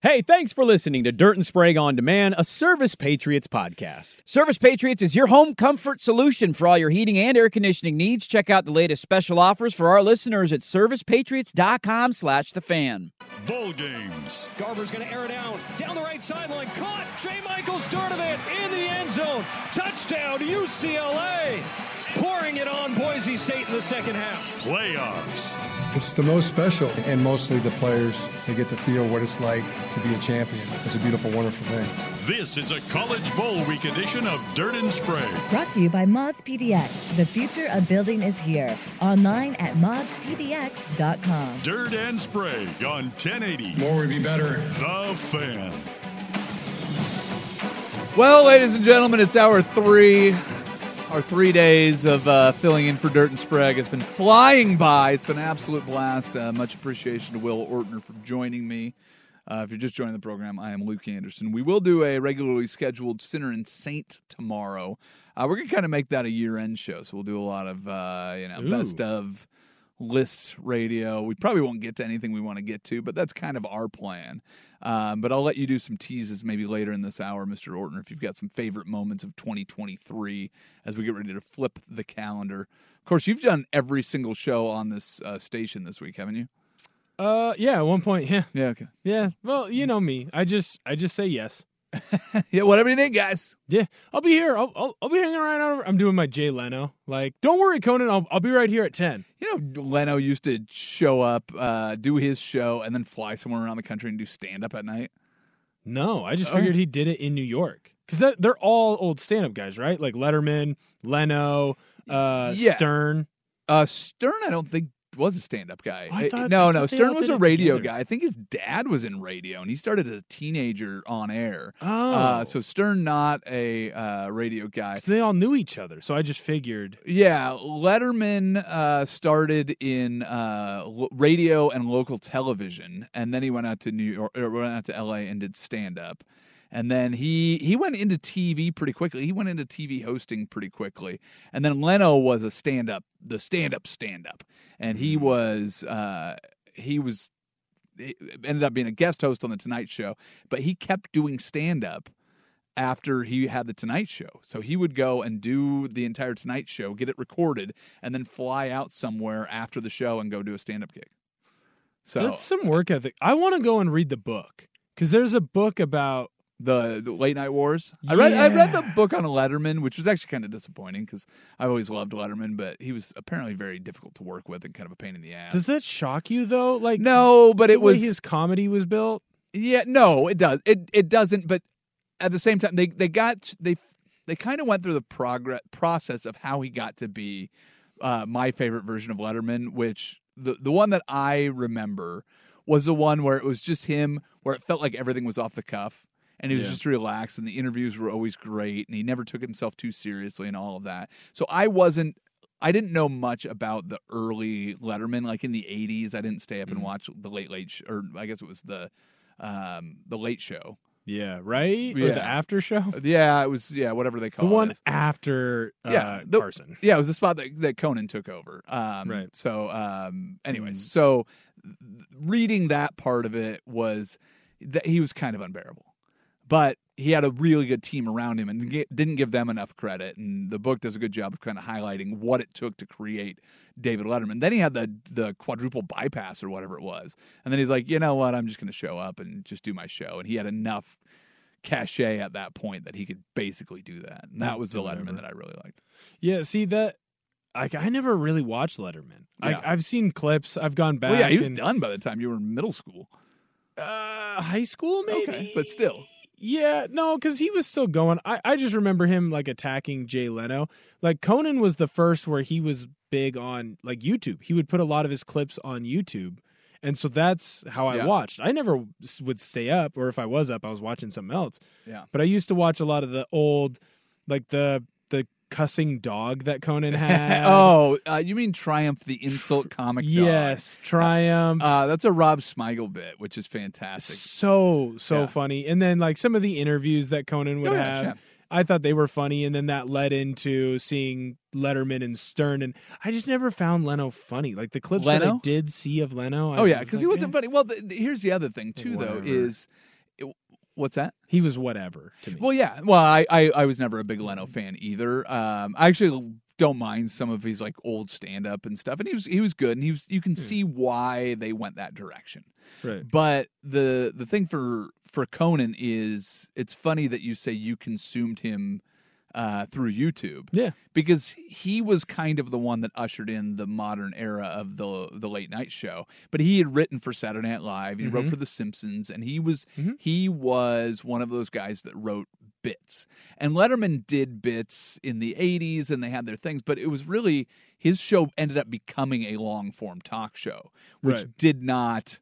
Hey, thanks for listening to Dirt and Sprague on Demand, a Service Patriots podcast. Service Patriots is your home comfort solution for all your heating and air conditioning needs. Check out the latest special offers for our listeners at servicepatriots.com slash the fan. Bowl games. Garbers going to air it down. Down the right sideline. Caught. J. Michael Sturdivant in the end zone. Touchdown, UCLA. Pouring it on Boise State in the second half. Playoffs. It's the most special, and mostly the players, they get to feel what it's like to be a champion. It's a beautiful, wonderful thing. This is a College Bowl Week edition of Dirt and Sprague. Brought to you by Mods PDX. The future of building is here. Online at modspdx.com. Dirt and Sprague on 1080. More would be better. The Fan. Well, ladies and gentlemen, it's hour three. Our three days of uh, filling in for Dirt and Sprague. It's been flying by. It's been an absolute blast. Uh, much appreciation to Will Ortner for joining me. Uh, if you're just joining the program, I am Luke Anderson. We will do a regularly scheduled Sinner and Saint tomorrow. Uh, we're gonna kind of make that a year-end show, so we'll do a lot of uh, you know Ooh. best of list radio. We probably won't get to anything we want to get to, but that's kind of our plan. Um, but I'll let you do some teases maybe later in this hour, Mr. Ortner, if you've got some favorite moments of 2023 as we get ready to flip the calendar. Of course, you've done every single show on this uh, station this week, haven't you? Uh, yeah. At one point, yeah, Yeah, okay. yeah. Well, you know me. I just, I just say yes. yeah, whatever you need, guys. Yeah, I'll be here. I'll, I'll, I'll be hanging around. Over. I'm doing my Jay Leno. Like, don't worry, Conan. I'll, I'll be right here at ten. You know, Leno used to show up, uh, do his show, and then fly somewhere around the country and do stand up at night. No, I just Oh. figured he did it in New York because they're all old stand-up guys, right? Like Letterman, Leno, uh, Yeah. Stern. Uh, Stern, I don't think was a stand-up guy. I Uh, thought- no, I no, Stern was a radio together. guy. I think his dad was in radio, and he started as a teenager on air. Oh, Uh, so Stern, not a uh, radio guy. so they all knew each other. So I just figured. Yeah, Letterman uh, started in uh, radio and local television, and then he went out to New York, or went out to L.A. and did stand up. And then he he went into TV pretty quickly. He went into TV hosting pretty quickly. And then Leno was a stand up, the stand up stand up, and he was uh, he was he ended up being a guest host on the Tonight Show. But he kept doing stand up after he had the Tonight Show. So he would go and do the entire Tonight Show, get it recorded, and then fly out somewhere after the show and go do a stand up gig. So That's some work ethic. I want to go and read the book because there's a book about. The, the late night wars. I read I read the book on Letterman, which was actually kind of disappointing because I always loved Letterman, but he was apparently very difficult to work with and kind of a pain in the ass. Does that shock you though? Like no, but it was his comedy was built. Yeah, no, it does. It it doesn't. But at the same time, they they got they they kind of went through the progress process of how he got to be uh, my favorite version of Letterman, which the the one that I remember was the one where it was just him, where it felt like everything was off the cuff. And he was Yeah. just relaxed, and the interviews were always great, and he never took himself too seriously, and all of that. So I wasn't, I didn't know much about the early Letterman, like in the '80s. I didn't stay up and watch the Late Late, sh- or I guess it was the um, the Late Show. Yeah, right. Or the after show. Yeah, it was yeah, whatever they call The one it. after uh, Yeah, the- Carson. Yeah, it was the spot that, that Conan took over. Um, Right. So, um, anyways, Mm. so reading that part of it was that he was kind of unbearable. But he had a really good team around him and didn't give them enough credit. And the book does a good job of kind of highlighting what it took to create David Letterman. Then he had the the quadruple bypass or whatever it was, and then he's like, you know what, I'm just going to show up and just do my show. And he had enough cachet at that point that he could basically do that. And that was the Letterman that I really liked. Yeah, see that. Like I never really watched Letterman. Yeah. Like I've seen clips. I've gone back. Well, yeah, he was and- done by the time you were in middle school. Uh, high school, maybe. Okay, but still. Yeah, no, because he was still going. I, I just remember him like attacking Jay Leno. Like Conan was the first where he was big on like YouTube. He would put a lot of his clips on YouTube. And so that's how I Yeah. watched. I never would stay up, or if I was up, I was watching something else. Yeah. But I used to watch a lot of the old, like the the cussing dog that Conan had. oh, uh, you mean Triumph, the insult comic? dog. yes, Triumph. Uh, that's a Rob Smigel bit, which is fantastic. so so Yeah. funny and then like some of the interviews that conan would Oh, have sure. i thought they were funny and then that led into seeing letterman and stern and i just never found leno funny like the clips that i did see of leno I Oh yeah, because like, he wasn't eh, funny. Well, th- th- here's the other thing too, though, is what's that? he was whatever to me Well, yeah. Well, I, I I was never a big Leno fan either. Um, I actually don't mind some of his like old stand up and stuff, and he was he was good, and he was you can see why they went that direction. right But the the thing for for Conan is it's funny that you say you consumed him uh, through YouTube. Yeah. because he was kind of the one that ushered in the modern era of the the late night show. But he had written for Saturday Night Live. He wrote Mhm. for The Simpsons, and he was Mhm. he was one of those guys that wrote bits. And Letterman did bits in the 80s and they had their things, but it was really his show ended up becoming a long form talk show, which Right. did not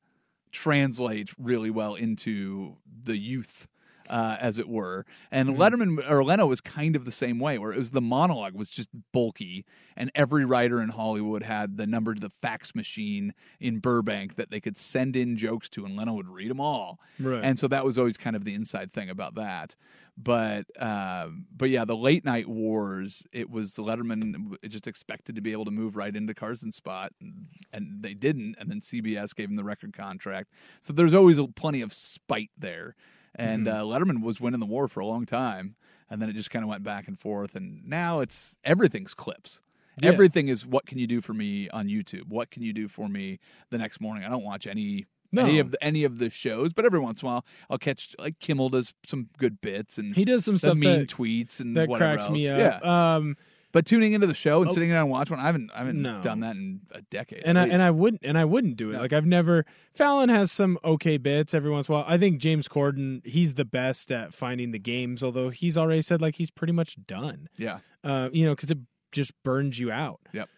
translate really well into the youth. Uh, as it were, and Mm-hmm. Letterman or Leno was kind of the same way, where it was the monologue was just bulky, and every writer in Hollywood had the number to the fax machine in Burbank that they could send in jokes to, and Leno would read them all. right And so that was always kind of the inside thing about that. But um, but yeah, the late night wars, it was Letterman just expected to be able to move right into Carson's spot, and, and they didn't. And then CBS gave him the record contract. So there's always a, plenty of spite there. And uh, Letterman was winning the war for a long time, and then it just kind of went back and forth. And now it's everything's clips. Yeah. Everything is what can you do for me on YouTube? What can you do for me the next morning? I don't watch any any of the, any of the shows, but every once in a while I'll catch like Kimmel does some good bits and he does some stuff mean that, tweets and that whatever cracks me up Yeah, um but tuning into the show and Oh. sitting down and watch one, I haven't I haven't No. done that in a decade. and I and I wouldn't and I wouldn't do it. No. Like I've never Fallon has some okay bits every once in a while. I think James Corden he's the best at finding the games, although he's already said like he's pretty much done. yeah Uh, you know, because it just burns you out. Yep.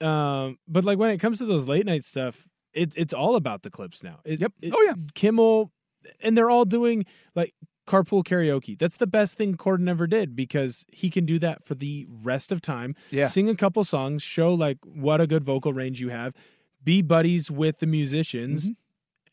Um, but like when it comes to those late night stuff, it, it's all about the clips now. It, yep it- oh yeah Kimmel, and they're all doing like carpool karaoke. That's the best thing Corden ever did because he can do that for the rest of time. Yeah. Sing a couple songs, show like what a good vocal range you have, be buddies with the musicians, Mhm.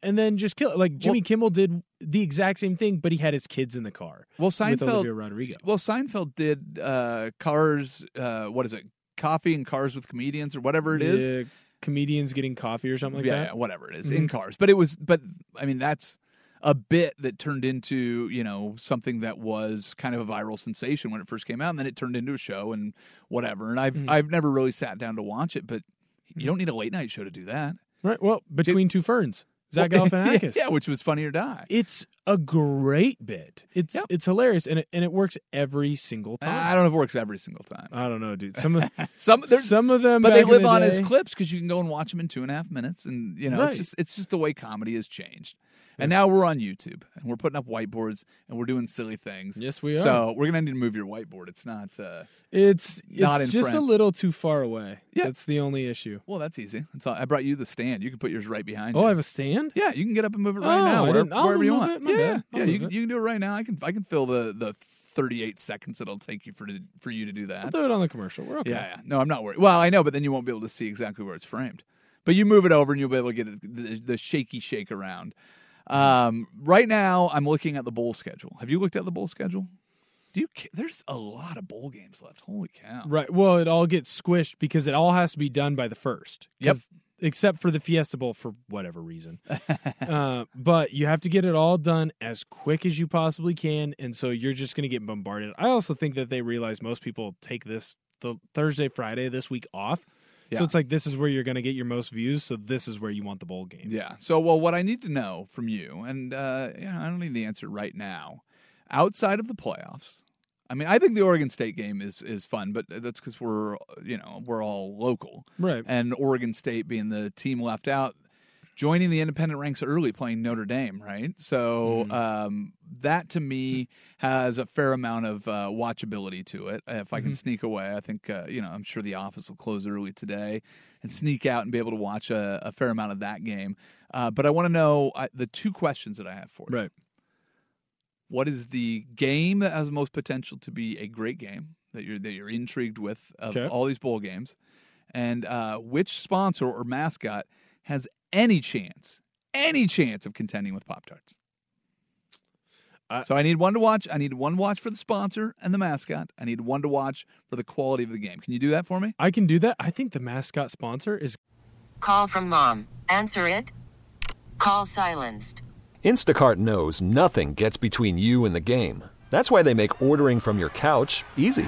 and then just kill it. Like Jimmy Well- Kimmel did the exact same thing, but he had his kids in the car well Seinfeld Rodrigo. well Seinfeld did uh, cars uh, what is it coffee and cars with comedians or whatever it is Yeah, comedians getting coffee or something like yeah, that. yeah, whatever it is, Mhm. in cars. But it was, but I mean, that's a bit that turned into you know something that was kind of a viral sensation when it first came out, and then it turned into a show and whatever. And I've Mhm. I've never really sat down to watch it, but you don't need a late night show to do that. Right. Well, between two ferns, Zach Well, Galifianakis. yeah, which was Funny or Die. It's a great bit. It's Yep. it's hilarious and it, and it works every single time. I don't know if it works every single time. I don't know, dude. Some of Some some of them, but they live the on as clips because you can go and watch them in two and a half minutes, and you know Right. it's just it's just the way comedy has changed. And now we're on YouTube and we're putting up whiteboards and we're doing silly things. Yes, we are. So we're gonna need to move your whiteboard. It's not. Uh, It's Not it's in just a little too far away. Yeah. That's the only issue. well, that's easy. That's all. I brought you the stand. You can put yours right behind Oh, you. I have a stand. yeah, you can get up and move it right Oh, now, wherever, you want. it. My yeah. Yeah. You can, you can do it right now. I can I can fill the the 38 seconds it'll take you for to, for you to do that. I'll do it on the commercial. We're okay. Yeah, yeah. No, I'm not worried. Well, I know, but then you won't be able to see exactly where it's framed. But you move it over and you'll be able to get the, the shaky shake around. Um, right now, I'm looking at the bowl schedule. Have you looked at the bowl schedule? Do you? ca- There's a lot of bowl games left. Holy cow! Right. Well, it all gets squished because it all has to be done by the first. Yep. 'Cause except for the Fiesta Bowl for whatever reason. uh, but you have to get it all done as quick as you possibly can, and so you're just going to get bombarded. I also think that they realize most people take this the Thursday, Friday this week off. Yeah. So it's like this is where you're going to get your most views. So this is where you want the bowl games. Yeah. So, well, what I need to know from you, and uh, know, I don't need the answer right now. Outside of the playoffs, I mean, I think the Oregon State game is is fun, but that's because we're you know we're all local, Right. And Oregon State being the team left out, joining the independent ranks early, playing Notre Dame, right? So um, that to me has a fair amount of uh, watchability to it. If I can Mhm. sneak away, I think uh, you know I'm sure the office will close early today and sneak out and be able to watch a, a fair amount of that game. Uh, but I want to know the two questions that I have for you. Right. What is the game that has the most potential to be a great game that you're that you're intrigued with of Okay. all these bowl games, and uh, which sponsor or mascot has any chance, any chance of contending with Pop Tarts? I- so I need one to watch. I need one watch for the sponsor and the mascot. I need one to watch for the quality of the game. Can you do that for me? I can do that. I think the mascot sponsor is Call from mom. Answer it. Call silenced. Instacart knows nothing gets between you and the game. That's why they make ordering from your couch easy.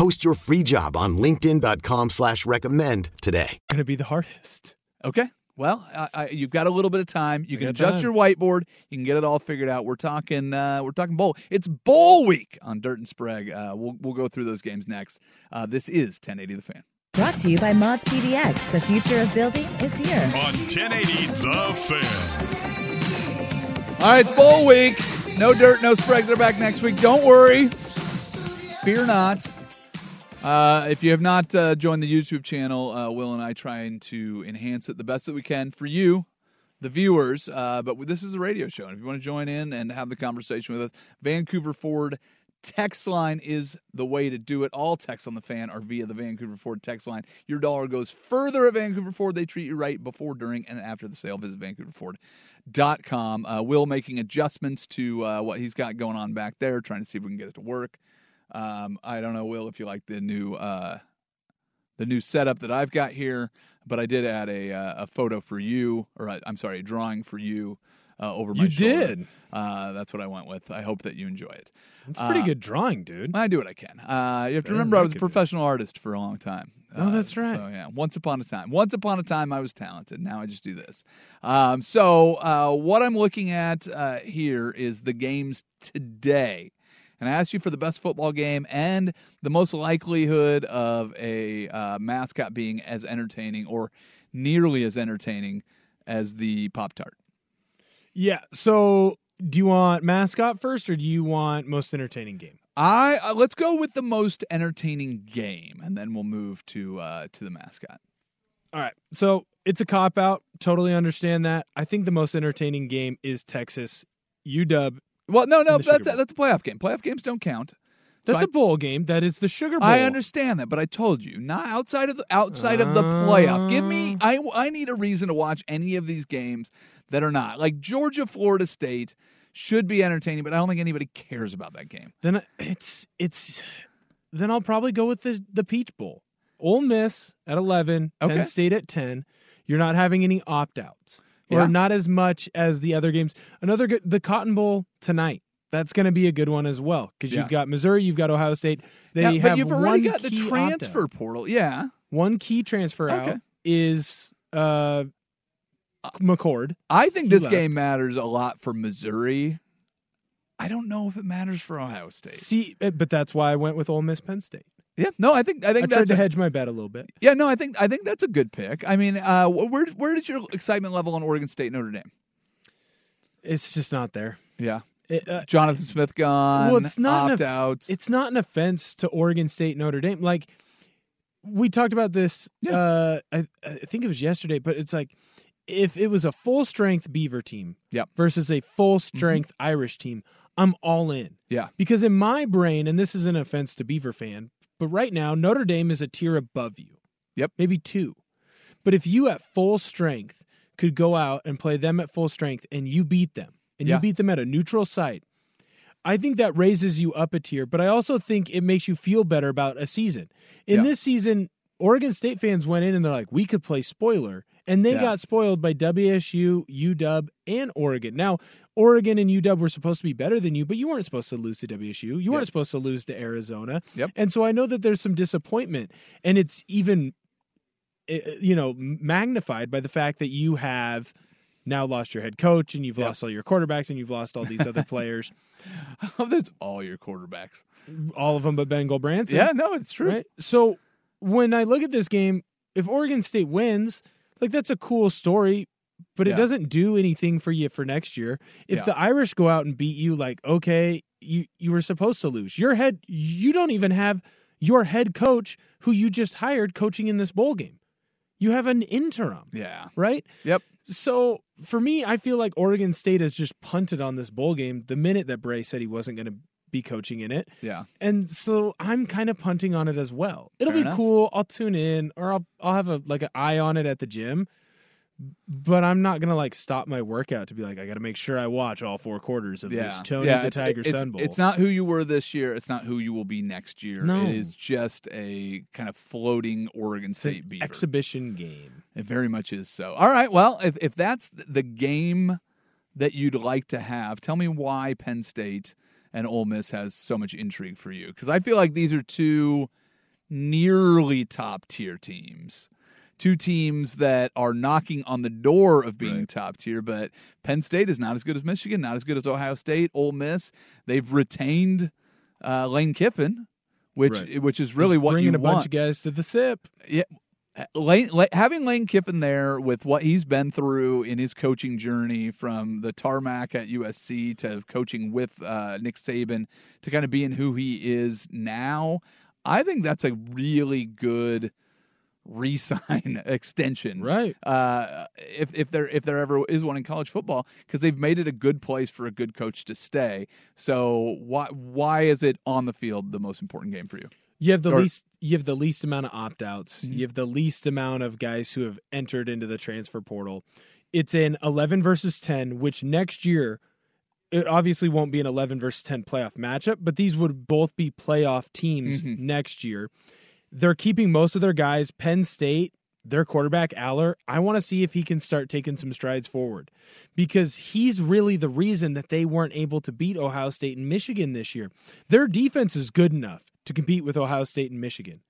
Post your free job on linkedin.com slash recommend today. going to be the hardest. Okay. Well, I, I, you've got a little bit of time. You can adjust time. your whiteboard. You can get it all figured out. We're talking. Uh, we're talking bowl. It's bowl week on Dirt and Sprague. Uh, we'll we'll go through those games next. Uh, this is 1080 The Fan. Brought to you by Mods PDX. The future of building is here. On 1080 The Fan. All right, it's bowl week. No dirt, no Sprague. They're back next week. Don't worry. Fear not. Uh, if you have not uh, joined the YouTube channel, uh, Will and I trying to enhance it the best that we can for you, the viewers. Uh, but this is a radio show, and if you want to join in and have the conversation with us, Vancouver Ford text line is the way to do it. All texts on the fan are via the Vancouver Ford text line. Your dollar goes further at Vancouver Ford. They treat you right before, during, and after the sale. Visit VancouverFord.com. Uh, Will making adjustments to uh, what he's got going on back there, trying to see if we can get it to work. Um, I don't know, Will, if you like the new uh, the new setup that I've got here, but I did add a uh, a photo for you, or i I'm sorry, a drawing for you uh, over my You shoulder. did? Uh, that's what I went with. I hope that you enjoy it. It's a pretty Uh, good drawing, dude. I do what I can. Uh, you have to remember, I was a professional artist for a long time. Oh, Uh, that's right. So yeah, once upon a time, once upon a time, I was talented. Now I just do this. Um, so uh, what I'm looking at uh, here is the games today, and I asked you for the best football game and the most likelihood of a uh, mascot being as entertaining or nearly as entertaining as the Pop Tart. Yeah. So, do you want mascot first, or do you want most entertaining game? I uh, let's go with the most entertaining game, and then we'll move to uh, to the mascot. All right. So it's a cop out. Totally understand that. I think the most entertaining game is Texas UW. Well, no, no, that's a, that's a playoff game. Playoff games don't count. So That's I- a bowl game. That is the Sugar Bowl. I understand that, but I told you not outside of the outside of the playoff. Give me uh. I I need a reason to watch any of these games that are not like Georgia Florida State should be entertaining, but I don't think anybody cares about that game. Then it's it's then I'll probably go with the the Peach Bowl. Ole Miss at 11, Okay. Penn State at 10. You're not having any opt outs or Yeah. not as much as the other games. Another good, the Cotton Bowl tonight. That's going to be a good one as well because Yeah. you've got Missouri, you've got Ohio State. They Yeah, have but you've already got the transfer portal. Yeah. One key transfer Okay. out is uh, McCord. I think He this left. game matters a lot for Missouri. I don't know if it matters for Ohio State. See, uh, but that's why I went with Ole Miss Penn State. Yeah, no, I think I think I tried that's to a- hedge my bet a little bit. Yeah, no, I think I think that's a good pick. I mean, uh, where where did your excitement level on Oregon State Notre Dame? It's just not there. Yeah, It, uh, Jonathan Smith gone. well, it's not opt an, outs. It's not an offense to Oregon State Notre Dame. Like we talked about this. Uh, I, I think it was yesterday, but it's like if it was a full strength Beaver team Yep. versus a full strength Irish team, I'm all in. Yeah. Because in my brain, and this is an offense to Beaver fan, but right now Notre Dame is a tier above you. Yep. Maybe two. But if you at full strength could go out and play them at full strength and you beat them and Yeah. you beat them at a neutral site, I think that raises you up a tier, but I also think it makes you feel better about a season. In Yeah. this season, Oregon State fans went in and they're like, we could play spoiler. And they Yeah. got spoiled by WSU, UW, and Oregon. Now, Oregon and UW were supposed to be better than you, but you weren't supposed to lose to WSU. You weren't supposed to lose to Arizona. Yep. And so I know that there's some disappointment. And it's even, eh, you know, magnified by the fact that you have now lost your head coach and you've Yep. lost all your quarterbacks and you've lost all these other players. That's all your quarterbacks. all of them but Ben Gulbranson. Yeah, no, it's true. Right? So when I look at this game, if Oregon State wins, like that's a cool story, but it doesn't do anything for you for next year. If Yeah. the Irish go out and beat you, like okay, you you were supposed to lose. Your head, you don't even have your head coach who you just hired coaching in this bowl game. You have an interim, Yeah. right? Yep. So for me, I feel like Oregon State has just punted on this bowl game the minute that Bray said he wasn't going to be coaching in it. Yeah. And so I'm kind of punting on it as well. It'll Fair be enough. cool. I'll tune in or I'll I'll have a like an eye on it at the gym. But I'm not gonna like stop my workout to be like I got to make sure I watch all four quarters of Yeah. this Tony yeah, the it's, Tiger it's, Sun Bowl. It's not who you were this year. It's not who you will be next year. No. It is just a kind of floating Oregon It's an State beaver. exhibition game. It very much is so. All right. Well, if, if that's th- the game that you'd like to have, tell me why Penn State and Ole Miss has so much intrigue for you. Because I feel like these are two nearly top tier teams. Two teams that are knocking on the door of being top tier, but Penn State is not as good as Michigan, not as good as Ohio State. Ole Miss, they've retained uh, Lane Kiffin, which Right. which is really what bringing you a want. bunch of guys to the SIP. Yeah. Lane, La- having Lane Kiffin there with what he's been through in his coaching journey from the tarmac at USC to coaching with uh, Nick Saban to kind of being who he is now, I think that's a really good re-sign extension. Right. Uh, if if there if there ever is one in college football, because they've made it a good place for a good coach to stay. So why why is it on the field the most important game for you? You have the Or- least you have the least amount of opt outs. Mhm. You have the least amount of guys who have entered into the transfer portal. It's an 11 versus 10, which next year it obviously won't be an 11 versus 10 playoff matchup, but these would both be playoff teams Mhm. next year. They're keeping most of their guys. Penn State, their quarterback Allar, I want to see if he can start taking some strides forward because he's really the reason that they weren't able to beat Ohio State and Michigan this year. Their defense is good enough to compete with Ohio State and Michigan.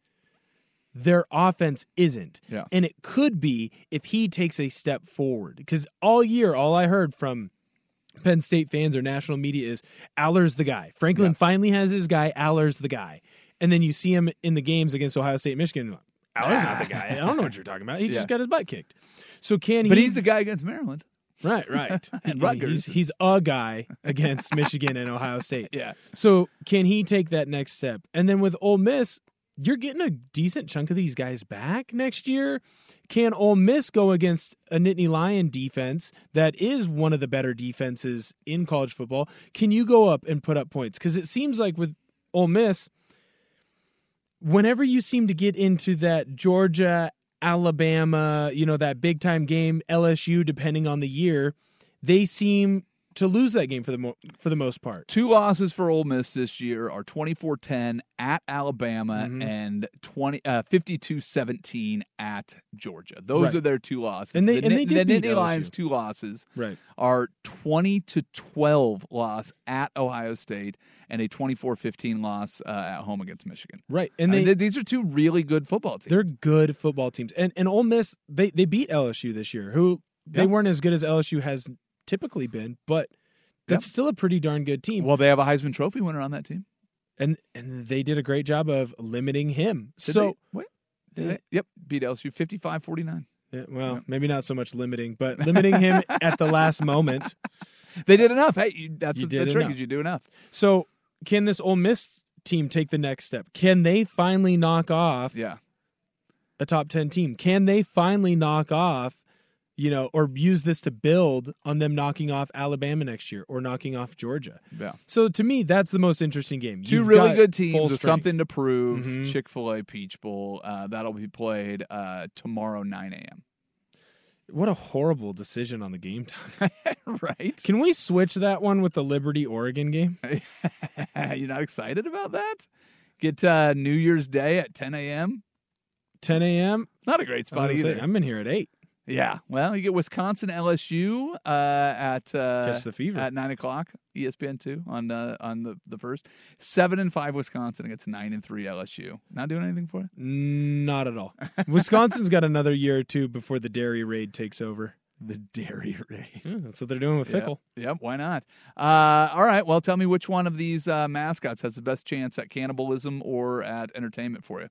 Their offense isn't. Yeah. And it could be if he takes a step forward. Because all year, all I heard from Penn State fans or national media is Allar's the guy. Franklin finally has his guy. Allar's the guy. And then you see him in the games against Ohio State and Michigan. Allar's not the guy. I don't know what you're talking about. He Yeah. just got his butt kicked. So can But he? he's the guy against Maryland. Right, right. And Rutgers. He's, he's a guy against Michigan and Ohio State. Yeah. So can he take that next step? And then with Ole Miss, you're getting a decent chunk of these guys back next year. Can Ole Miss go against a Nittany Lion defense that is one of the better defenses in college football? Can you go up and put up points? Because it seems like with Ole Miss, whenever you seem to get into that Georgia, Alabama, you know, that big time game, LSU, depending on the year, they seem to lose that game for the mo- for the most part. Two losses for Ole Miss this year are 24-10 at Alabama Mhm. and 20 uh, 52-17 at Georgia. Those Right. are their two losses. And they- the, and they did the beat Nittany Lions two losses Right. are 20 to 12 loss at Ohio State and a 24-15 loss uh, at home against Michigan. Right, And they these are two really good football teams. they're good football teams. And and Ole Miss they they beat LSU this year, who they Yeah. weren't as good as LSU has typically been, but that's still a pretty darn good team. Well, they have a Heisman Trophy winner on that team. and and they did a great job of limiting him. Did so they? What? Did they? Yep, beat LSU 55-49. Yeah, well, maybe not so much limiting, but limiting him at the last moment. They did enough. Hey, you, that's You the did trick enough. is you do enough. So, can this Ole Miss team take the next step? Can they finally knock off Yeah. a top 10 team? Can they finally knock off, you know, or use this to build on them knocking off Alabama next year or knocking off Georgia? Yeah. So, to me, that's the most interesting game. 2 You've really good teams with something to prove. Mhm. Chick Fil A Peach Bowl uh, that'll be played uh, tomorrow 9 a.m. What a horrible decision on the game time. right? Can we switch that one with the Liberty Oregon game? You're not excited about that? Get uh, New Year's Day at 10 a.m. 10 a.m. Not a great spot gonna say, either. I'm in here at 8. Yeah. Well, you get Wisconsin LSU uh, at uh, Catch the fever. at nine o'clock. ESPN two on uh, on the, the first. Seven and five Wisconsin against nine and three LSU. Not doing anything for it. Not at all. Wisconsin's got another year or two before the dairy raid takes over. The dairy raid. Yeah, that's what they're doing with Yep. Fickell. Yep. Why not? Uh, all right. Well, tell me which one of these uh, mascots has the best chance at cannibalism or at entertainment for you.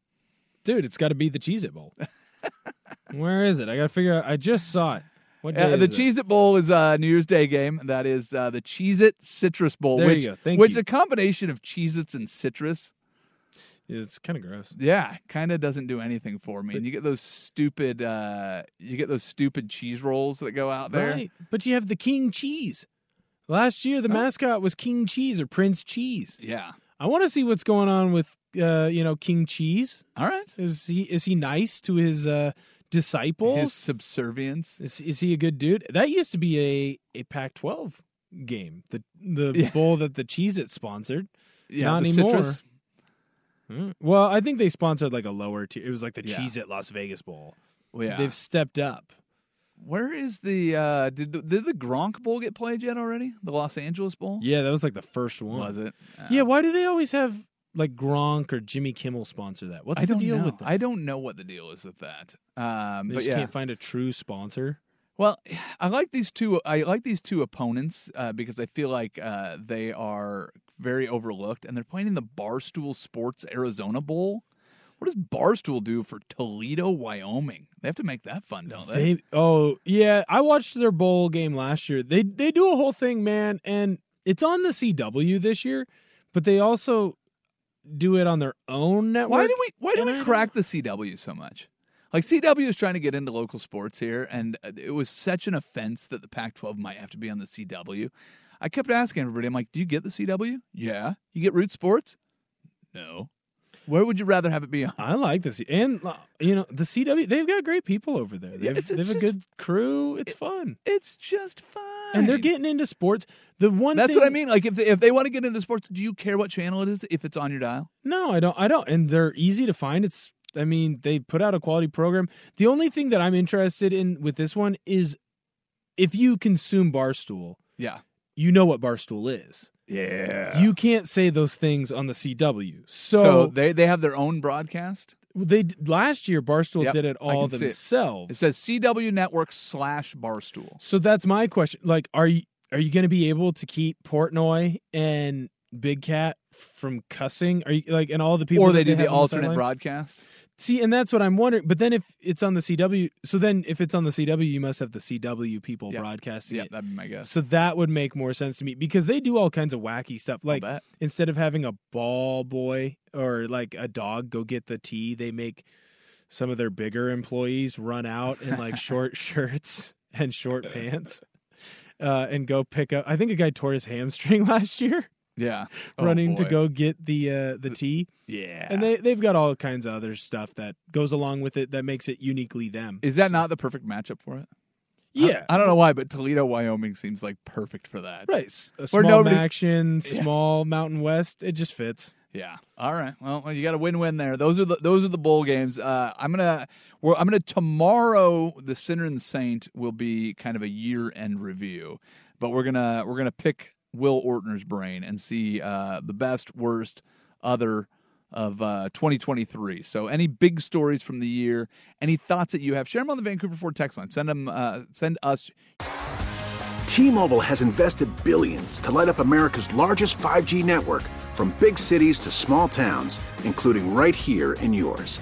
Dude, it's got to be the Cheez It Bowl. Where is it? I got to figure out. I just saw it. Uh, the? Cheez It Bowl is a New Year's Day game. That is uh, the Cheez It Citrus Bowl, There you which, go. Thank which is a combination of Cheez Its and citrus. It's kind of gross. Yeah, kind of doesn't do anything for me. And you get those stupid, uh, you get those stupid cheese rolls that go out there. Right. But you have the King Cheese. Last year, the mascot was King Cheese or Prince Cheese. Yeah. I want to see what's going on with, uh, you know, King Cheese. All right. Is he is he nice to his uh, disciples? His subservience. Is, is he a good dude? That used to be a, a Pac-12 game. The the Yeah. bowl that the Cheez It sponsored. Yeah, Not the anymore. citrus. Hmm. Well, I think they sponsored like a lower tier. It was like the Yeah. Cheez It Las Vegas Bowl. Well, yeah. They've stepped up. Where is the uh did the, did the Gronk Bowl get played yet already? The Los Angeles Bowl? Yeah, that was like the first one. Was it? Yeah, why do they always have like Gronk or Jimmy Kimmel sponsor that? What's I the deal know. with that? I don't know what the deal is with that. Um they but just yeah. can't find a true sponsor. Well, I like these two. I like these two opponents uh, because I feel like uh, they are very overlooked, and they're playing in the Barstool Sports Arizona Bowl. What does Barstool do for Toledo, Wyoming? They have to make that fun, don't they? They oh yeah, I watched their bowl game last year. They they do a whole thing, man, and it's on the CW this year, but they also do it on their own network. Why do we? Why do we crack the CW so much? Like CW is trying to get into local sports here, and uh, it was such an offense that the Pac-12 might have to be on the CW. I kept asking everybody, I'm like, "Do you get the CW? Yeah. You get Root Sports? No. Where would you rather have it be on? I like this, and uh, you know the CW. They've got great people over there. They have, it's- they it's have a good crew. It's fun, It's just fine. And they're getting into sports. The one That's thing, what I mean. Like if they, if they want to get into sports, do you care what channel it is if it's on your dial? No, I don't. I don't. And they're easy to find. It's. I mean, they put out a quality program. The only thing that I'm interested in with this one is if you consume Barstool, Yeah. you know what Barstool is. Yeah. You can't say those things on the CW. So, So, they they have their own broadcast. They last year Barstool Yep, did it all see it. themselves. It says CW Network slash Barstool. So that's my question. Like, are you are you going to be able to keep Portnoy and Big Cat from cussing? Are you like and all the people? or that they do the alternate sideline? broadcast. See, and that's what I'm wondering. But then if it's on the CW, so then if it's on the CW, you must have the CW people Yeah. broadcasting Yeah, it. that'd be my guess. So that would make more sense to me because they do all kinds of wacky stuff. Like instead of having a ball boy or like a dog go get the tea, they make some of their bigger employees run out in like short shirts and short pants uh, and go pick up. I think a guy tore his hamstring last year Yeah, Oh, running to go get the uh, the tea. Yeah, And they they've got all kinds of other stuff that goes along with it that makes it uniquely them. is that not the perfect matchup for it? Yeah. I, I don't know why, but Toledo, Wyoming seems like perfect for that. Right. A small nobody- action, Yeah. small Mountain West. It just fits. Yeah. All right. Well, you got a win-win there. Those are the those are the bowl games. Uh, I'm gonna. We're, I'm gonna tomorrow. The Sinner and the Saint will be kind of a year-end review, but we're gonna we're gonna pick Will Ortner's brain and see uh, the best, worst, other of uh, 2023. So, any big stories from the year, any thoughts that you have, share them on the Vancouver Ford text line. Send them. Uh, send us T-Mobile has invested billions to light up America's largest 5G network from big cities to small towns, including right here in yours.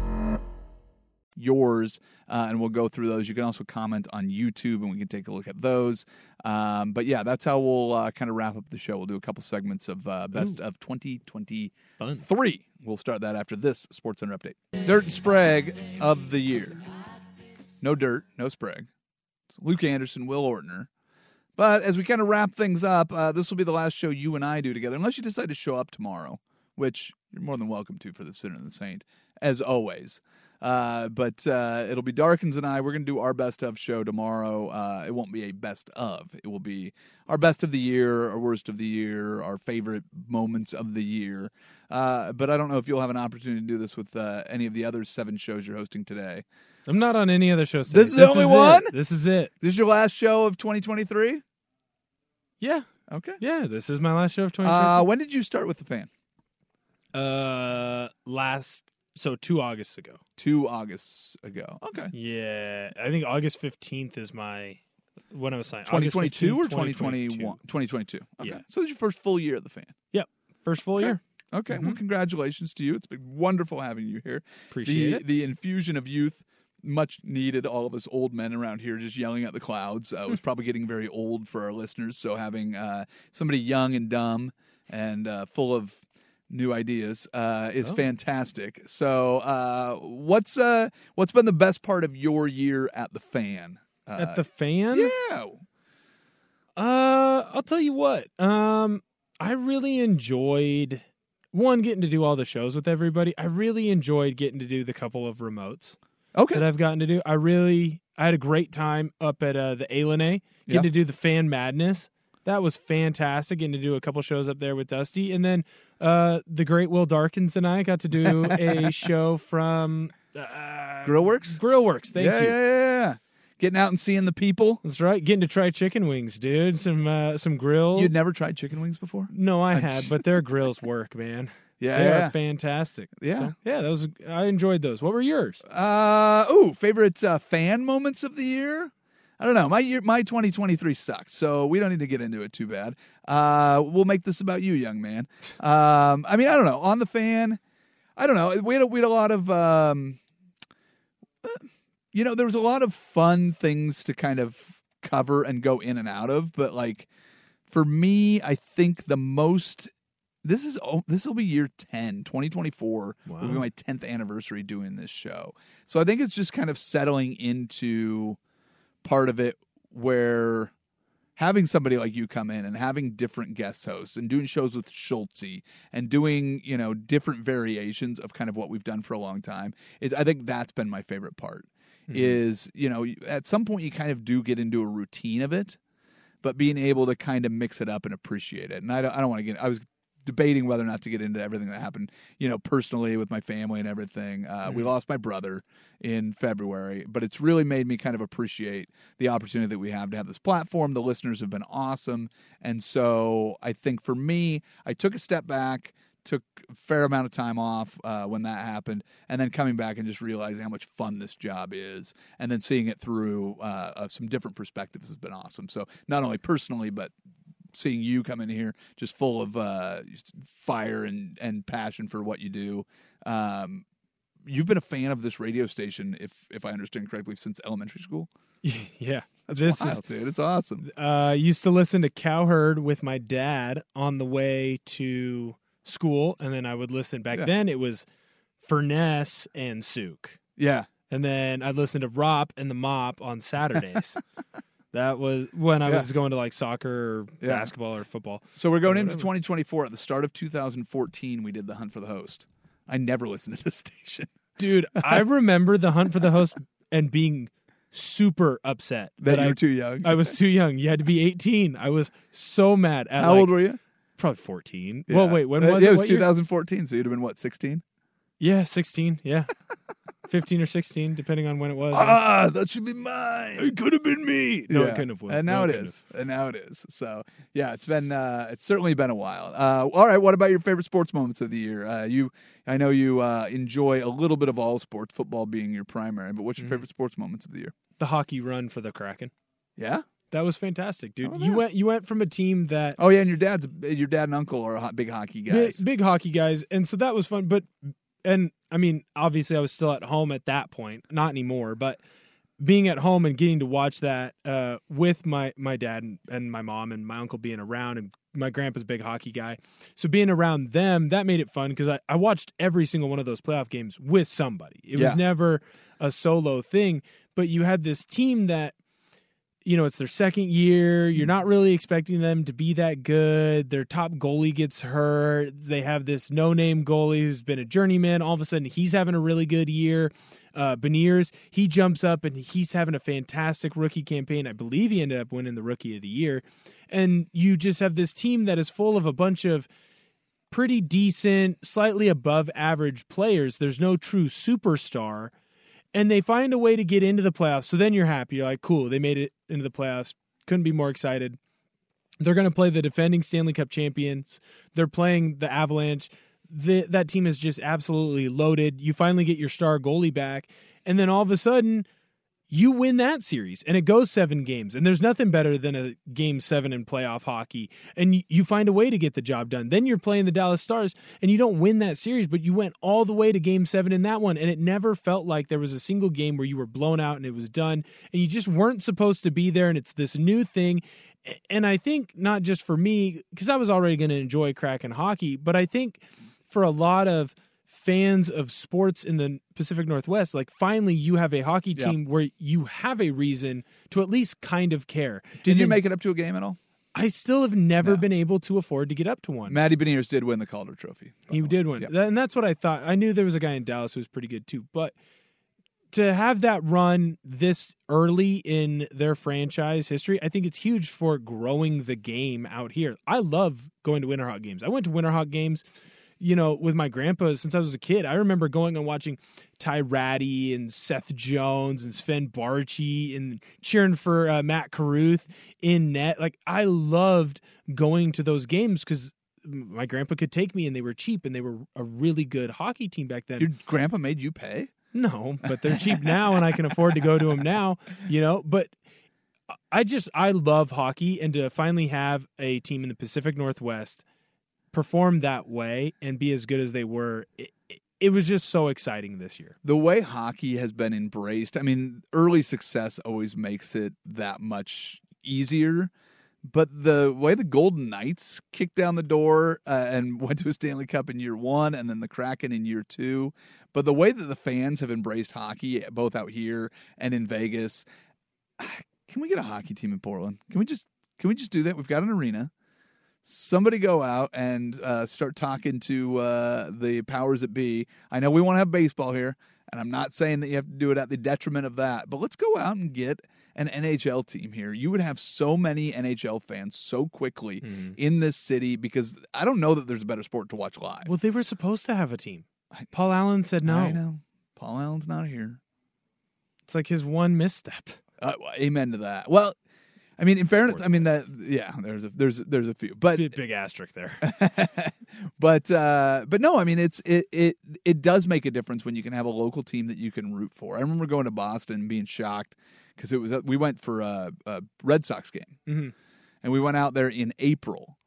yours, uh, and we'll go through those. You can also comment on YouTube, and we can take a look at those. Um, but yeah, that's how we'll uh, kind of wrap up the show. We'll do a couple segments of uh, best of 2023. We'll start that after this Sports Center update. Dirt and Sprague of the year. No dirt, no Sprague. It's Luke Anderson, Will Ortner. But as we kind of wrap things up, uh, this will be the last show you and I do together, unless you decide to show up tomorrow, which you're more than welcome to for the Sinner and the Saint, as always. Uh, but uh, it'll be Darkins and I. We're going to do our best of show tomorrow. Uh, it won't be a best of. It will be our best of the year, our worst of the year, our favorite moments of the year. Uh, but I don't know if you'll have an opportunity to do this with uh, any of the other seven shows you're hosting today. I'm not on any other shows. This is today. the only it. one? This is it. This is your last show of 2023? Yeah. Okay. Yeah, this is my last show of 2023. Uh, when did you start with the fan? Uh, last so two Augusts ago. Two Augusts ago. Okay. Yeah, I think August 15th is my when I was signed. 2022 or 15th, 2021? 2022. Okay. Yeah. So this is your first full year at the fan. Yep. First full Okay. year. Okay. Well, congratulations to you. It's been wonderful having you here. Appreciate the, it. The infusion of youth, much needed. All of us old men around here just yelling at the clouds uh, was probably getting very old for our listeners. So having uh, somebody young and dumb and uh, full of new ideas uh, is Oh. fantastic. So uh, what's uh, what's been the best part of your year at the fan? Uh, At the fan? Yeah. Uh, I'll tell you what. Um, I really enjoyed one getting to do all the shows with everybody. I really enjoyed getting to do the couple of remotes. Okay. That I've gotten to do. I really I had a great time up at uh, the Alene, getting Yeah. to do the fan madness. That was fantastic. Getting to do a couple shows up there with Dusty, and then uh, the great Will Darkins and I got to do a show from uh, Grillworks. Grillworks. Thank yeah, you. Yeah, yeah, yeah. Getting out and seeing the people. That's right. Getting to try chicken wings, dude. Some uh, some grill. You'd never tried chicken wings before? No, I had, but their grills work, man. Yeah, they yeah. are fantastic. Yeah. So, yeah, that was. I enjoyed those. What were yours? Uh ooh, favorite uh, fan moments of the year? I don't know. My year, my 2023 sucked, so we don't need to get into it too bad. Uh, we'll make this about you, young man. Um, I mean, I don't know. On the fan, I don't know. We had a, we had a lot of, um, you know, there was a lot of fun things to kind of cover and go in and out of, but like for me, I think the most this is oh, this will be year 10 2024 will be my 10th anniversary doing this show so i think it's just kind of settling into part of it where having somebody like you come in and having different guest hosts and doing shows with Schultze and doing you know different variations of kind of what we've done for a long time is I think that's been my favorite part. Mhm. Is you know at some point you kind of do get into a routine of it, but being able to kind of mix it up and appreciate it. And I don't, I don't want to get. I was debating whether or not to get into everything that happened, you know, personally with my family and everything. Uh, We Mhm. lost my brother in February, but it's really made me kind of appreciate the opportunity that we have to have this platform. The listeners have been awesome, and so I think for me, I took a step back. Took a fair amount of time off uh, when that happened, and then coming back and just realizing how much fun this job is, and then seeing it through uh, uh, some different perspectives has been awesome. So not only personally, but seeing you come in here just full of uh, fire and, and passion for what you do. Um, you've been a fan of this radio station, if if I understand correctly, since elementary school. yeah, That's this wild, dude. It's awesome. Uh, used to listen to Cowherd with my dad on the way to school, and then I would listen. Back Yeah. then, it was Furness and Souk. Yeah. And then I'd listen to Rop and the Mop on Saturdays. that was when I Yeah. was going to like soccer or Yeah. basketball or football. So we're going into 2024. At the start of 2014, we did the hunt for the host. I never listened to this station. Dude, I remember the hunt for the host and being super upset That you I, were too young? I was too young. You had to be 18. I was so mad. At How like- old were you? Probably 14. Well, wait, when Uh, was yeah, it? it was What year? 2014. So you'd have been what, 16? Yeah, 16. Yeah. 15 or 16, depending on when it was. Ah, that should be mine. It could have been me. No, Yeah. it couldn't have. been. And now No, it couldn't is. And now it is. So yeah, it's been uh, it's certainly been a while. Uh, all right, what about your favorite sports moments of the year? Uh, you, I know you uh, enjoy a little bit of all sports, football being your primary. But what's your Mhm. favorite sports moments of the year? The hockey run for the Kraken. Yeah. That was fantastic, dude. Oh, you went you went from a team that Oh yeah, and your dad's your dad and uncle are big hockey guys. big, big hockey guys, and so that was fun. But and I mean, obviously, I was still at home at that point, not anymore. But being at home and getting to watch that uh, with my my dad and, and my mom and my uncle being around, and my grandpa's a big hockey guy, so being around them that made it fun because I, I watched every single one of those playoff games with somebody. It was never a solo thing, but you had this team that you know, it's their second year. You're not really expecting them to be that good. Their top goalie gets hurt. They have this no name goalie who's been a journeyman. All of a sudden, he's having a really good year. Uh, Beniers, he jumps up and he's having a fantastic rookie campaign. I believe he ended up winning the rookie of the year. And you just have this team that is full of a bunch of pretty decent, slightly above average players. There's no true superstar and they find a way to get into the playoffs. So then you're happy. You're like, cool, they made it into the playoffs. Couldn't be more excited. They're going to play the defending Stanley Cup champions. They're playing the Avalanche. The, that team is just absolutely loaded. You finally get your star goalie back, and then all of a sudden, you win that series, and it goes seven games. And there's nothing better than a game seven in playoff hockey, and you, find a way to get the job done. Then you're playing the Dallas Stars, and you don't win that series, but you went all the way to game seven in that one, and it never felt like there was a single game where you were blown out and it was done, and you just weren't supposed to be there. And it's this new thing, and I think not just for me because I was already going to enjoy Kraken hockey, but I think for a lot of fans of sports in the Pacific Northwest, like finally you have a hockey Yeah. team where you have a reason to at least kind of care. Did And you then make it up to a game at all? I still have never been able to afford to get up to one. Matty Beniers did win the Calder Trophy. He did win, and that's what I thought. I knew there was a guy in Dallas who was pretty good too, but to have that run this early in their franchise history, I think it's huge for growing the game out here. I love going to Winterhawk games. I went to Winterhawk games, you know, with my grandpa since I was a kid. I remember going and watching Ty Rattie and Seth Jones and Sven Baertschi and cheering for uh, Matt Carruth in net. Like I loved going to those games because my grandpa could take me and they were cheap and they were a really good hockey team back then. Your grandpa made you pay? No, but they're cheap now and I can afford to go to them now, you know, but I just I love hockey and to finally have a team in the Pacific Northwest perform that way and be as good as they were it, it- was just so exciting this year. the way hockey has been embraced, I mean, early success always makes it that much easier. But the way the Golden Knights kicked down the door uh, and went to a Stanley Cup in year one, and then the Kraken in year two, but the way that the fans have embraced hockey, both out here and in Vegas, can we get a hockey team in Portland? Can we just Can we just do that? We've got an arena. Somebody go out and uh, start talking to uh, the powers that be. I know we want to have baseball here, and I'm not saying that you have to do it at the detriment of that, but let's go out and get an NHL team here. You would have so many NHL fans so quickly Mm-hmm. in this city because I don't know that there's a better sport to watch live. Well, they were supposed to have a team. Paul Allen said no. I know. Paul Allen's not here. It's like his one misstep. Uh, amen to that. Well, I mean, in fairness, I mean that yeah, there's a there's there's a few, but big, big asterisk there. but uh, but no, I mean it's it it it does make a difference when you can have a local team that you can root for. I remember going to Boston and being shocked because it was we went for a, a Red Sox game Mhm. and we went out there in April.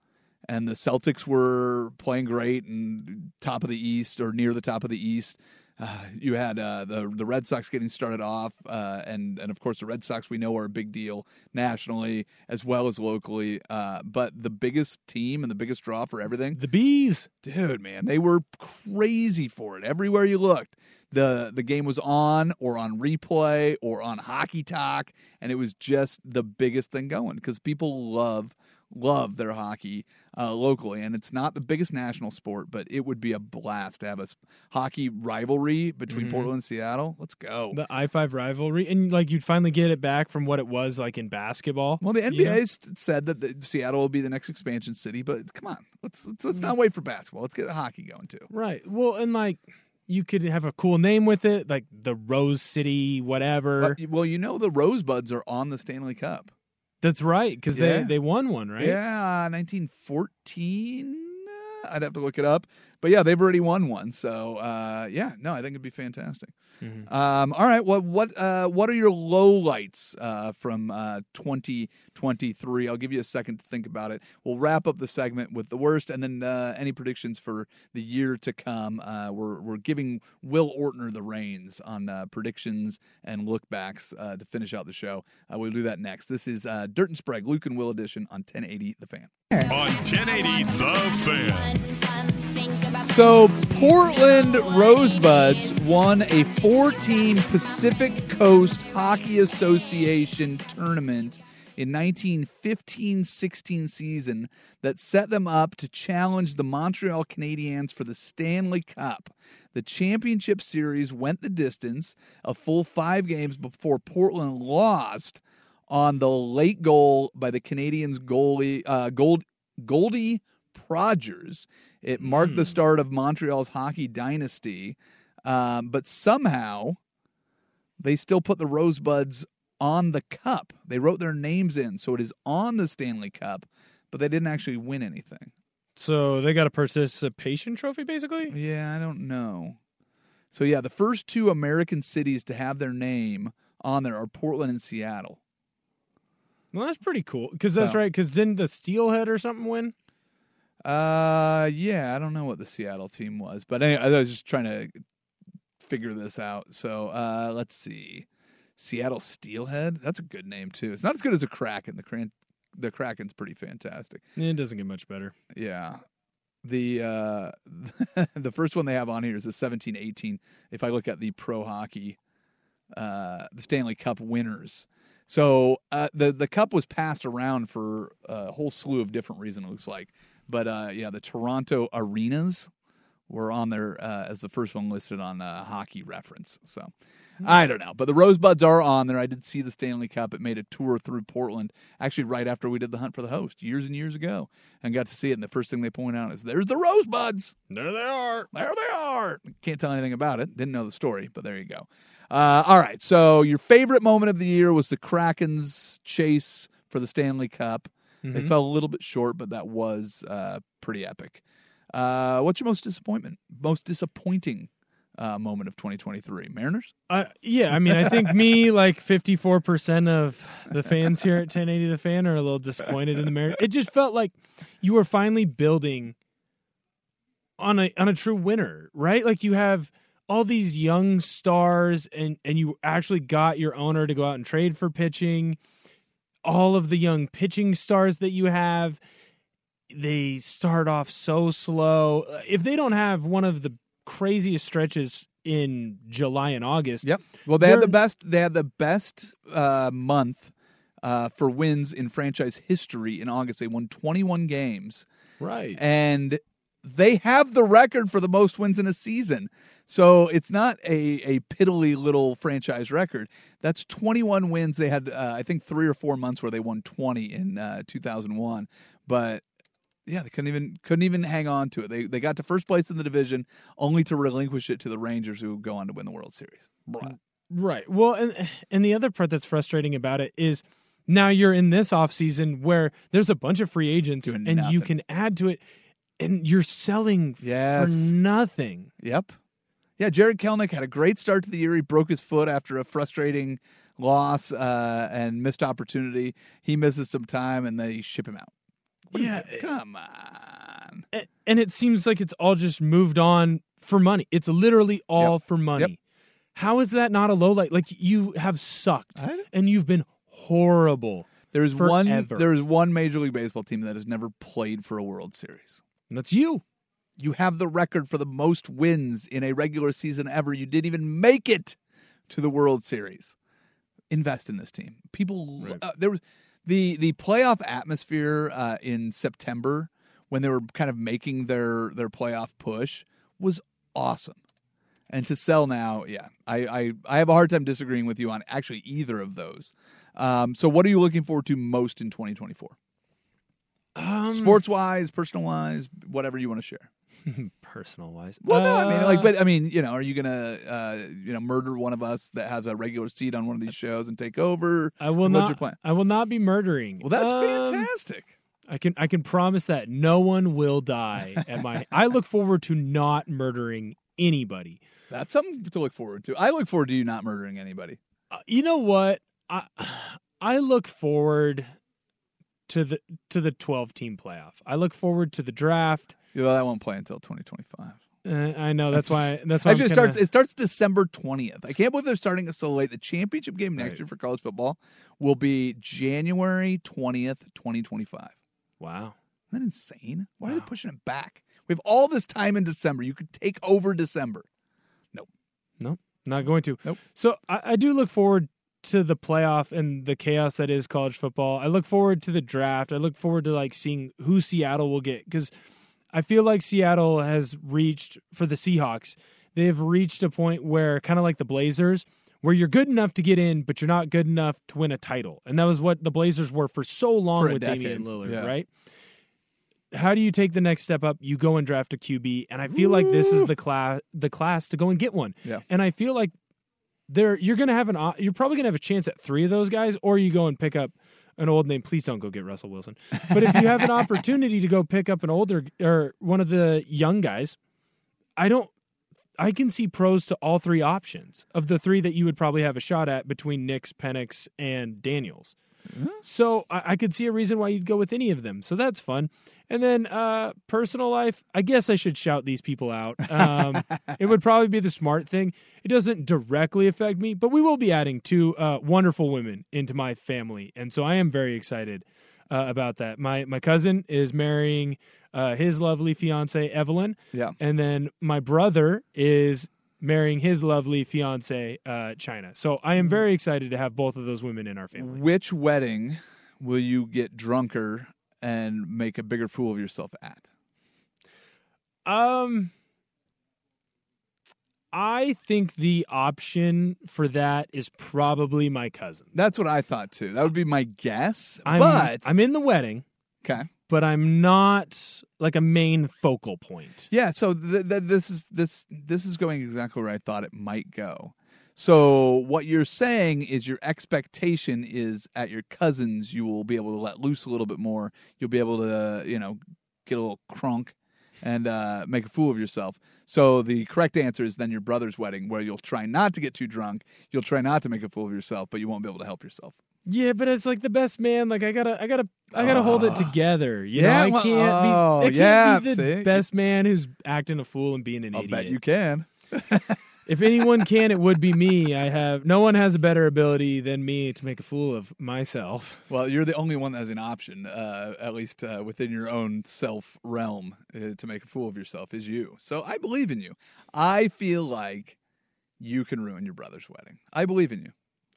And the Celtics were playing great and top of the East or near the top of the East. Uh, you had uh, the the Red Sox getting started off, uh, and and of course the Red Sox we know are a big deal nationally as well as locally. Uh, but the biggest team and the biggest draw for everything, the B's, dude, man, they were crazy for it everywhere you looked. the The game was on or on replay or on Hockey Talk, and it was just the biggest thing going because people love love their hockey uh, locally, and it's not the biggest national sport, but it would be a blast to have a hockey rivalry between Mhm. Portland and Seattle. Let's go. The I five rivalry, and like you'd finally get it back from what it was like in basketball. Well, the you NBA know? said that the, Seattle will be the next expansion city, but come on, let's let's, Mm. let's not wait for basketball. Let's get the hockey going too. Right. Well, and like you could have a cool name with it, like the Rose City, whatever. But, well, you know the Rosebuds are on the Stanley Cup. That's right, because Yeah. they they won one, right? Yeah, 1914. uh, I'd have to look it up, but yeah, they've already won one. So uh, yeah, no, I think it'd be fantastic. Mhm. Um, all right, well, what uh, what are your low lights uh, from uh, 2023? I'll give you a second to think about it. We'll wrap up the segment with the worst, and then uh, any predictions for the year to come. Uh, we're we're giving Will Ortner the reins on uh, predictions and lookbacks uh, to finish out the show. Uh, we'll do that next. This is uh, Dirt and Sprague, Luke and Will edition on 1080 The Fan. On 1080 The Fan. So, Portland Rosebuds won a four team Pacific Coast Hockey Association tournament in 1915 16 season that set them up to challenge the Montreal Canadiens for the Stanley Cup. The championship series went the distance, a full five games before Portland lost on the late goal by the Canadiens goalie uh, Gold Goldie Prodgers. It marked the start of Montreal's hockey dynasty, um, but somehow they still put the Rosebuds on the cup. They wrote their names in, so it is on the Stanley Cup, but they didn't actually win anything. So they got a participation trophy, basically. Yeah, I don't know. So yeah, the first two American cities to have their name on there are Portland and Seattle. Well, that's pretty cool. Because that's So- right. Because didn't the Steelhead or something win? Uh, yeah, I don't know what the Seattle team was, but anyway, I was just trying to figure this out. So, uh, let's see, Seattle Steelhead. That's a good name too. It's not as good as a Kraken. The Kran- the Kraken's pretty fantastic. It doesn't get much better. Yeah. The uh, the first one they have on here is the seventeen eighteen. If I look at the pro hockey, uh, the Stanley Cup winners. So uh, the the cup was passed around for a whole slew of different reasons. It looks like, but uh, yeah, the Toronto Arenas were on there uh, as the first one listed on uh, Hockey Reference. So I don't know, but the Rosebuds are on there. I did see the Stanley Cup. It made a tour through Portland, actually right after we did the Hunt for the Host years and years ago, and got to see it. And the first thing they point out is, "There's the Rosebuds." There they are. There they are. Can't tell anything about it. Didn't know the story, but there you go. Uh, all right. So your favorite moment of the year was the Kraken's chase for the Stanley Cup. They Mhm. fell a little bit short, but that was uh, pretty epic. Uh, what's your most disappointment? Most disappointing uh, moment of 2023? Mariners. Uh, yeah, I mean, I think me, like 54% of the fans here at 1080 The Fan are a little disappointed in the Mariners. It just felt like you were finally building on a on a true winner, right? Like you have all these young stars and and you actually got your owner to go out and trade for pitching. All of the young pitching stars that you have, they start off so slow. If they don't have one of the craziest stretches in July and August, Yep. Well, they had they're- the best. They had the best uh, month uh, for wins in franchise history in August. They won 21 games. Right. And they have the record for the most wins in a season. So it's not a, a piddly little franchise record. That's 21 wins. They had, uh, I think, three or four months where they won 20 in uh, 2001. But yeah, they couldn't even couldn't even hang on to it. They they got to first place in the division, only to relinquish it to the Rangers, who go on to win the World Series. Bruh. Right. Well, and and the other part that's frustrating about it is now you're in this offseason where there's a bunch of free agents Doing and you can add to it and you're selling Yes. for nothing. Yep. Yeah, Jarred Kelenic had a great start to the year. He broke his foot after a frustrating loss uh, and missed opportunity. He misses some time, and they ship him out. Yeah. Come on. And it seems like it's all just moved on for money. It's literally all for money. How is that not a low light? Like you have sucked and you've been horrible. There's one. There is one Major League Baseball team that has never played for a World Series. And that's you. You have the record for the most wins in a regular season ever. You didn't even make it to the World Series. Invest in this team. People, uh, there was the the playoff atmosphere uh, in September when they were kind of making their their playoff push was awesome. And to sell now, yeah, I, I I have a hard time disagreeing with you on actually either of those. Um, so, what are you looking forward to most in 2024? Um, Sports wise, personal wise, whatever you want to share. personal wise. Well, no, I mean, like, Uh, but I mean, you know, are you gonna, uh, you know, murder one of us that has a regular seat on one of these shows and take over? I will What's not. your plan? I will not be murdering. Well, that's Um, fantastic. I can I can promise that no one will die at my. I look forward to not murdering anybody. That's something to look forward to. I look forward to you not murdering anybody. Uh, you know what? I I look forward to the to the twelve team playoff. I look forward to the draft. Yeah, that won't play until 2025. Uh, I know that's why. That's why. Actually, it starts. kinda- It starts December 20th. I can't believe they're starting it so late. The championship game next Right. year for college football will be January 20th, 2025. Wow. Isn't that insane? Why are they pushing it back? We have all this time in December. You could take over December. Nope. Nope, not going to. Nope. So I, I do look forward to the playoff and the chaos that is college football. I look forward to the draft. I look forward to like seeing who Seattle will get because I feel like Seattle has reached for the Seahawks. They have reached a point where kind of like the Blazers, where you're good enough to get in, but you're not good enough to win a title, and that was what the Blazers were for so long For with Damian Lillard, yeah. right? how do you take the next step up? You go and draft a QB, and I feel like this is the class the class to go and get one. Yeah. And I feel like there you're gonna have an you're probably gonna have a chance at three of those guys, or you go and pick up an old name. Please don't go get Russell Wilson. But if you have an opportunity to go pick up an older or one of the young guys, I don't. I can see pros to all three options of the three that you would probably have a shot at between Nix, Penix, and Daniels. So I, I could see a reason why you'd go with any of them. So that's fun. And then uh, personal life, I guess I should shout these people out. Um, it would probably be the smart thing. It doesn't directly affect me, but we will be adding two uh, wonderful women into my family, and so I am very excited uh, about that. My my cousin is marrying uh, his lovely fiance Evelyn. Yeah. and then my brother is marrying his lovely fiance uh, China. So I am very excited to have both of those women in our family. Which wedding will you get drunker and make a bigger fool of yourself at? Um, I think the option for that is probably my cousin. That's what I thought too. That would be my guess. I'm, but I'm in the wedding, okay. But I'm not like a main focal point. Yeah, so th- th- this is this this is going exactly where I thought it might go. So what you're saying is your expectation is at your cousins you will be able to let loose a little bit more. You'll be able to, you know, get a little crunk and uh, make a fool of yourself. So the correct answer is then your brother's wedding where you'll try not to get too drunk, you'll try not to make a fool of yourself, but you won't be able to help yourself. Yeah, but it's like the best man. Like I gotta, I gotta, I gotta hold it together. You Yeah, know, I can't be. oh, I can't yeah, be the see? best man who's acting a fool and being an idiot. I'll idiot. bet you can. if anyone can, it would be me. I have no one has a better ability than me to make a fool of myself. Well, you're the only one that has an option, uh, at least uh, within your own self realm, uh, to make a fool of yourself is you. So I believe in you. I feel like you can ruin your brother's wedding. I believe in you.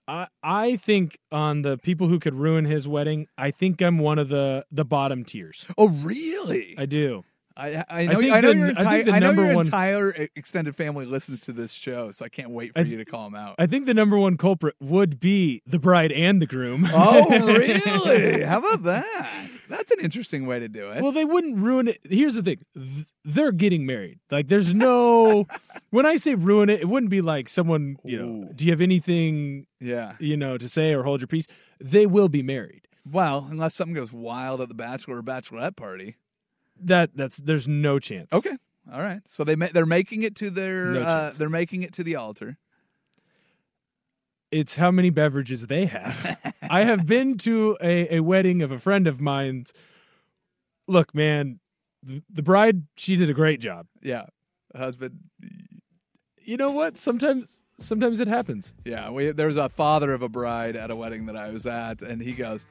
I I think on the people who could ruin his wedding, I think I'm one of the the bottom tiers. Oh, really? I do. I, I know, think I know the- your I entire, the I know your one- entire extended family listens to this show, so I can't wait for I- you to call them out. I think the number one culprit would be the bride and the groom. oh, really? How about that? That's an interesting way to do it. Well, they wouldn't ruin it. Here's the thing: Th- they're getting married. Like, there's no. when I say ruin it, it wouldn't be like someone. You know, do you have anything? Yeah. You know, to say or hold your peace. They will be married. well, unless something goes wild at the bachelor or bachelorette party. That that's there's no chance. Okay. All right. So they ma- they're making it to their No uh, chance. they're making it to the altar. It's how many beverages they have. I have been to a, a wedding of a friend of mine's. Look, man, the, the bride she did a great job. Yeah. Husband You know what? Sometimes sometimes it happens. Yeah, we there was a father of a bride at a wedding that I was at, and he goes,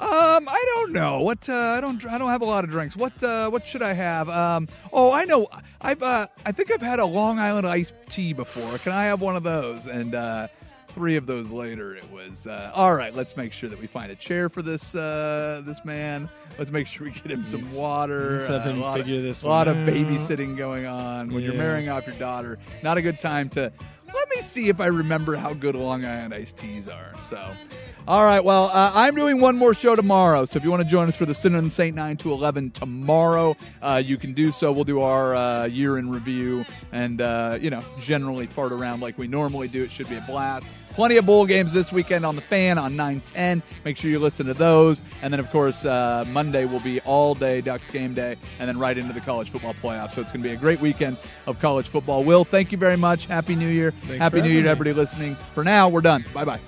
"Um, I don't know what. Uh, I don't. I don't have a lot of drinks. What? Uh, what should I have? Um, oh, I know. I've. Uh, I think I've had a Long Island iced tea before. Can I have one of those?" And uh, three of those later, it was uh, all right. Let's make sure that we find a chair for this uh, this man. Let's make sure we get him some water. Let's have uh, him a lot figure of, this A lot one of babysitting going on when you're marrying off your daughter. Not a good time to. Let me see if I remember how good Long Island iced teas are. So, all right. Well, uh, I'm doing one more show tomorrow. So if you want to join us for the Sinner and Saint 9 to 11 tomorrow, uh, you can do so. We'll do our uh, year in review and, uh, you know, generally fart around like we normally do. It should be a blast. Plenty of bowl games this weekend on the fan on 910. Make sure you listen to those. And then, of course, uh, Monday will be all day Ducks game day and then right into the college football playoffs. So it's going to be a great weekend of college football. Will, thank you very much. Happy New Year. Thanks Happy New Year to having me. everybody listening. For now, we're done. Bye bye.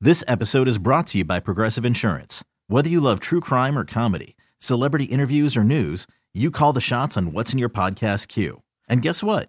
This episode is brought to you by Progressive Insurance. Whether you love true crime or comedy, celebrity interviews or news, you call the shots on what's in your podcast queue. And guess what?